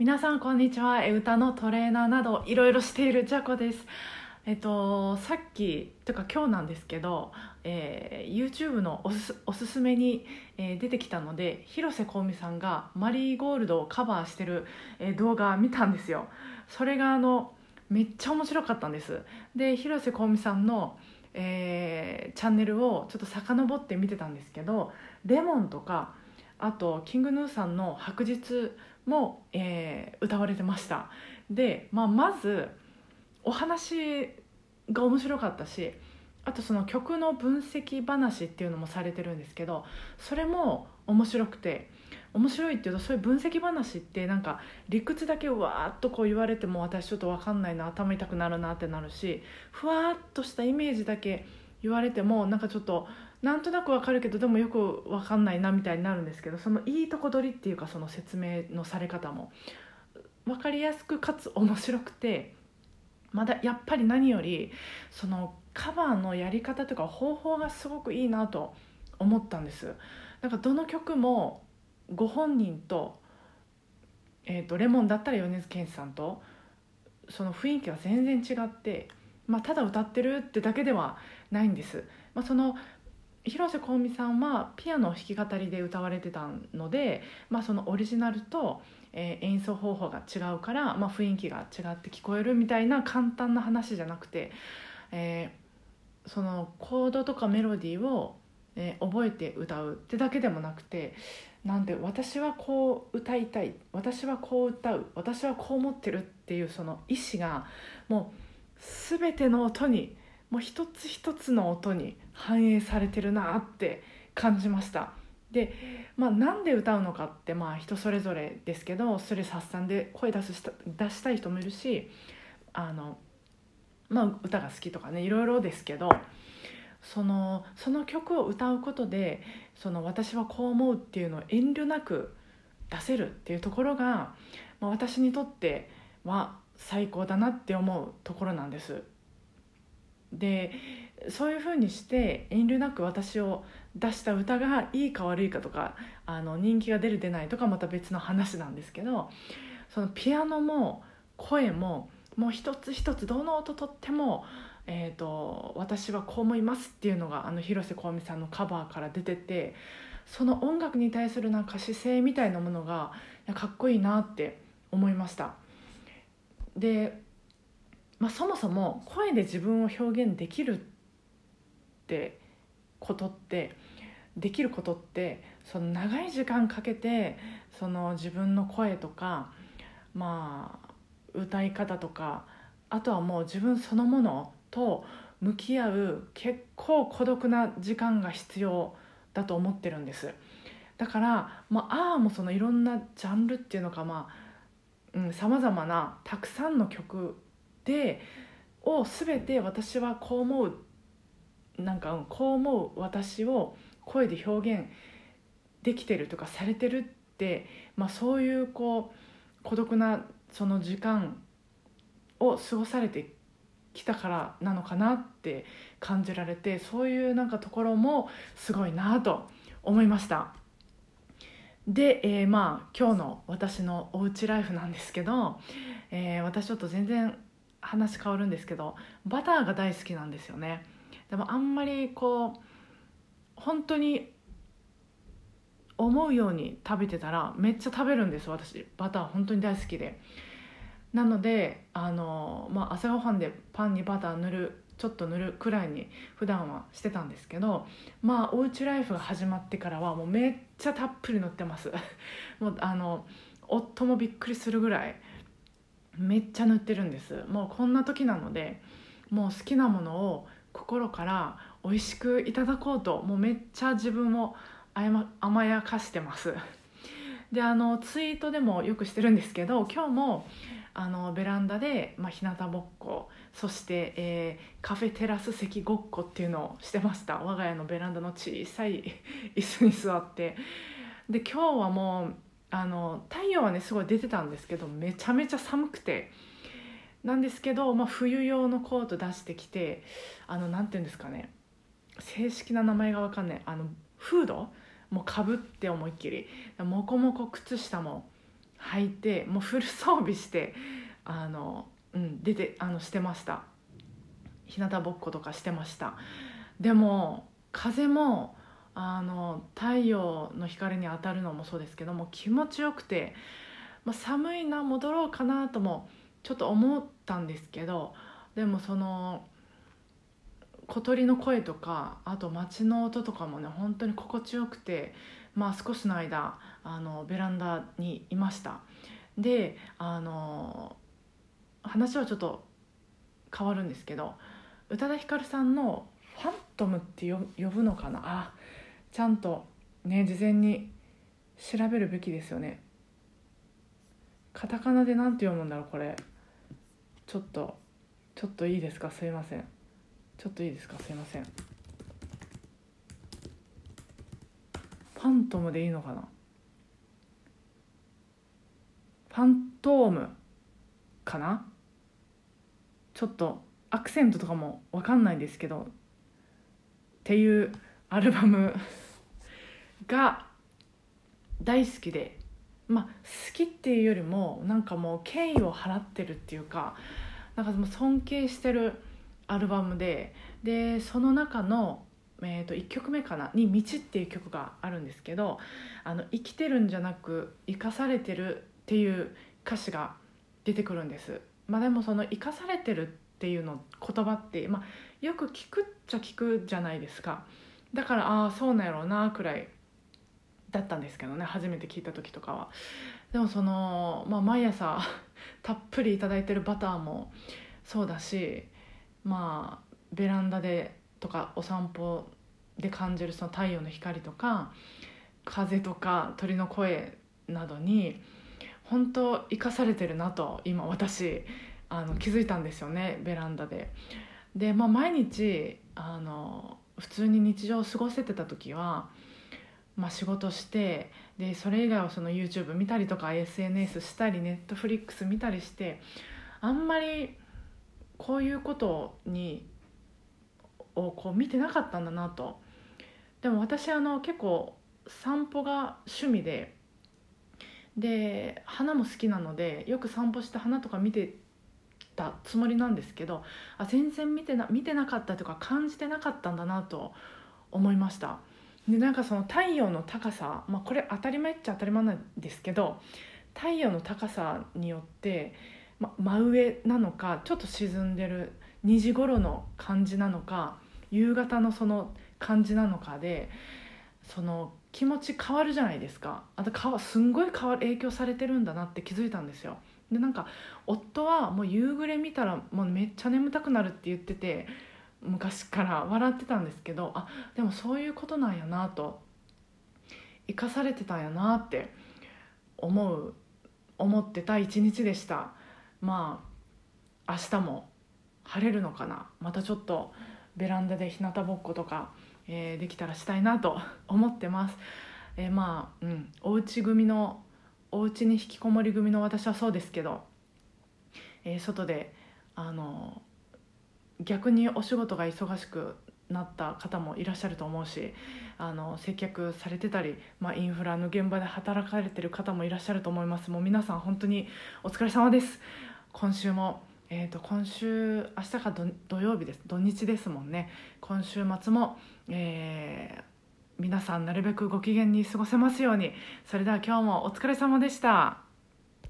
皆さんこんにちは。え歌のトレーナーなどいろいろしているジャコです。えっとさっきというか今日なんですけど、えー YouTube のおすすおすすめに、えー出てきたので広瀬香美さんがマリーゴールドをカバーしてる、えー動画見たんですよ。それがあのめっちゃ面白かったんです。で広瀬香美さんの、えーチャンネルをちょっと遡って見てたんですけどレモンとかあとキングヌーさんの「白日も」えー歌われてました。で、まあ、まずお話が面白かったしあとその曲の分析話っていうのもされてるんですけどそれも面白くて面白いっていうとそういう分析話ってなんか理屈だけわーっとこう言われても私ちょっと分かんないな頭痛くなるなってなるしふわーっとしたイメージだけ言われてもなんかちょっとなんとなくわかるけどでもよくわかんないなみたいになるんですけどそのいいとこ取りっていうかその説明のされ方も。分かりやすくかつ面白くてまだやっぱり何よりそのカバーのやり方とか方法がすごくいいなと思ったんです。なんかどの曲もご本人と,、えー、とレモンだったら米津玄師さんとその雰囲気が全然違って、まあ、ただ歌ってるってだけではないんです、まあ、その広瀬香美さんはピアノを弾き語りで歌われてたので、まあ、そのオリジナルと、えー演奏方法が違うから、まあ、雰囲気が違って聞こえるみたいな簡単な話じゃなくて、えーそのコードとかメロディーを、えー覚えて歌うってだけでもなくてなんで私はこう歌いたい私はこう歌う私はこう思ってるっていうその意思がもう全ての音にもう一つ一つの音に反映されてるなって感じましたで、まあ、なんで歌うのかってまあ人それぞれですけどそれ発散で声出すした出したい人もいるしあの、まあ、歌が好きとかねいろいろですけどそのその曲を歌うことでその私はこう思うっていうのを遠慮なく出せるっていうところが、まあ、私にとっては最高だなって思うところなんです。でそういうふうにして遠慮なく私を出した歌がいいか悪いかとかあの人気が出る出ないとかまた別の話なんですけどそのピアノも声ももう一つ一つどの音とっても、えーと「私はこう思います」っていうのがあの広瀬香美さんのカバーから出ててその音楽に対するなんか姿勢みたいなものがかっこいいなって思いました。でまあ、そもそも声で自分を表現できるってことってできることってその長い時間かけてその自分の声とかまあ歌い方とかあとはもう自分そのものと向き合う結構孤独な時間が必要だと思ってるんです。だから、まあ、ああもそのいろんなジャンルっていうのかまあさまざまなたくさんの曲でを全て私はこう思うなんかこう思う私を声で表現できてるとかされてるって、まあ、そういうこう孤独なその時間を過ごされてきたからなのかなって感じられてそういうなんかところもすごいなと思いました。で、えーまあ今日の私のおうちライフなんですけど、えー私ちょっと全然話変わるんですけどバターが大好きなんですよね。でもあんまりこう本当に思うように食べてたらめっちゃ食べるんです私。バター本当に大好きで。なのであの、まあ、朝ごはんでパンにバター塗るちょっと塗るくらいに普段はしてたんですけどまあおうちライフが始まってからはもうめっちゃたっぷり塗ってます。もうあの夫もびっくりするぐらいめっちゃ塗ってるんです。もうこんな時なのでもう好きなものを心から美味しくいただこうともうめっちゃ自分を甘やかしてます。であのツイートでもよくしてるんですけど今日もあのベランダで、まあ、日向ぼっこそして、えーカフェテラス席ごっこっていうのをしてました。我が家のベランダの小さい 椅子に座って。で今日はもうあの太陽はねすごい出てたんですけどめちゃめちゃ寒くて。なんですけど、まあ、冬用のコート出してきてあのなんていうんですかね。正式な名前が分かんない。あのフード？もうかぶって思いっきり。もこもこ靴下も履いてもうフル装備してあの、うん、出てあのしてました。日向ぼっことかしてました。でも風もあの太陽の光に当たるのもそうですけども気持ちよくて、まあ、寒いな戻ろうかなともちょっと思ったんですけどでもその小鳥の声とかあと街の音とかもね本当に心地よくてまあ少しの間あのベランダにいました。であの話はちょっと変わるんですけど宇多田ヒカルさんの「トム」って呼ぶのかな？あちゃんとね事前に調べるべきですよね。カタカナで何て読むんだろうこれ。ちょっとちょっといいですか？すいません。ちょっといいですか？すいません。ファントムでいいのかな？ファントームかな？ちょっとアクセントとかも分かんないんですけどっていうアルバムが大好きでまあ好きっていうよりもなんかもう敬意を払ってるっていうかなんかもう尊敬してるアルバムででその中の、えー、と1曲目かなに「道」っていう曲があるんですけどあの生きてるんじゃなく生かされてるっていう歌詞が出てくるんです。まあ、でもその生かされてるっていうの言葉って、まあ、よく聞くっちゃ聞くじゃないですか。だからああそうなんやろうなくらいだったんですけどね初めて聞いた時とかは。でもその、まあ、毎朝 たっぷり頂いてるバターもそうだしまあベランダでとかお散歩で感じるその太陽の光とか風とか鳥の声などに本当生かされてるなと今私あの気づいたんですよねベランダで。で、まあ、毎日あの普通に日常を過ごせてた時は、まあ、仕事してでそれ以外はその YouTube 見たりとか SNS したり Netflix 見たりしてあんまりこういうことにをこう見てなかったんだなとでも私あの結構散歩が趣味でで花も好きなのでよく散歩して花とか見てたつもりなんですけどあ全然見てな見てなかったとか感じてなかったんだなと思いました。でなんかその太陽の高さ、まあ、これ当たり前っちゃ当たり前なんですけど太陽の高さによってま、真上なのかちょっと沈んでる2時頃の感じなのか夕方のその感じなのかでその気持ち変わるじゃないですか。あとかすんごい変わる影響されてるんだなって気づいたんですよ。でなんか夫はもう夕暮れ見たらもうめっちゃ眠たくなるって言ってて昔から笑ってたんですけどあでもそういうことなんやなと生かされてたんやなって思う思ってた一日でしたまあ明日も晴れるのかなまたちょっとベランダで日向ぼっことか、えー、できたらしたいなと思ってます。えー、まあ、うん、おうち組のお家に引きこもり組の私はそうですけど、えー、外であの逆にお仕事が忙しくなった方もいらっしゃると思うしあの接客されてたり、まあ、インフラの現場で働かれてる方もいらっしゃると思います。もう皆さん本当にお疲れ様です。今週も、えーと、今週明日が土曜日です。土日ですもんね。今週末も、えー、皆さんなるべくご機嫌に過ごせますようにそれでは今日もお疲れ様でした。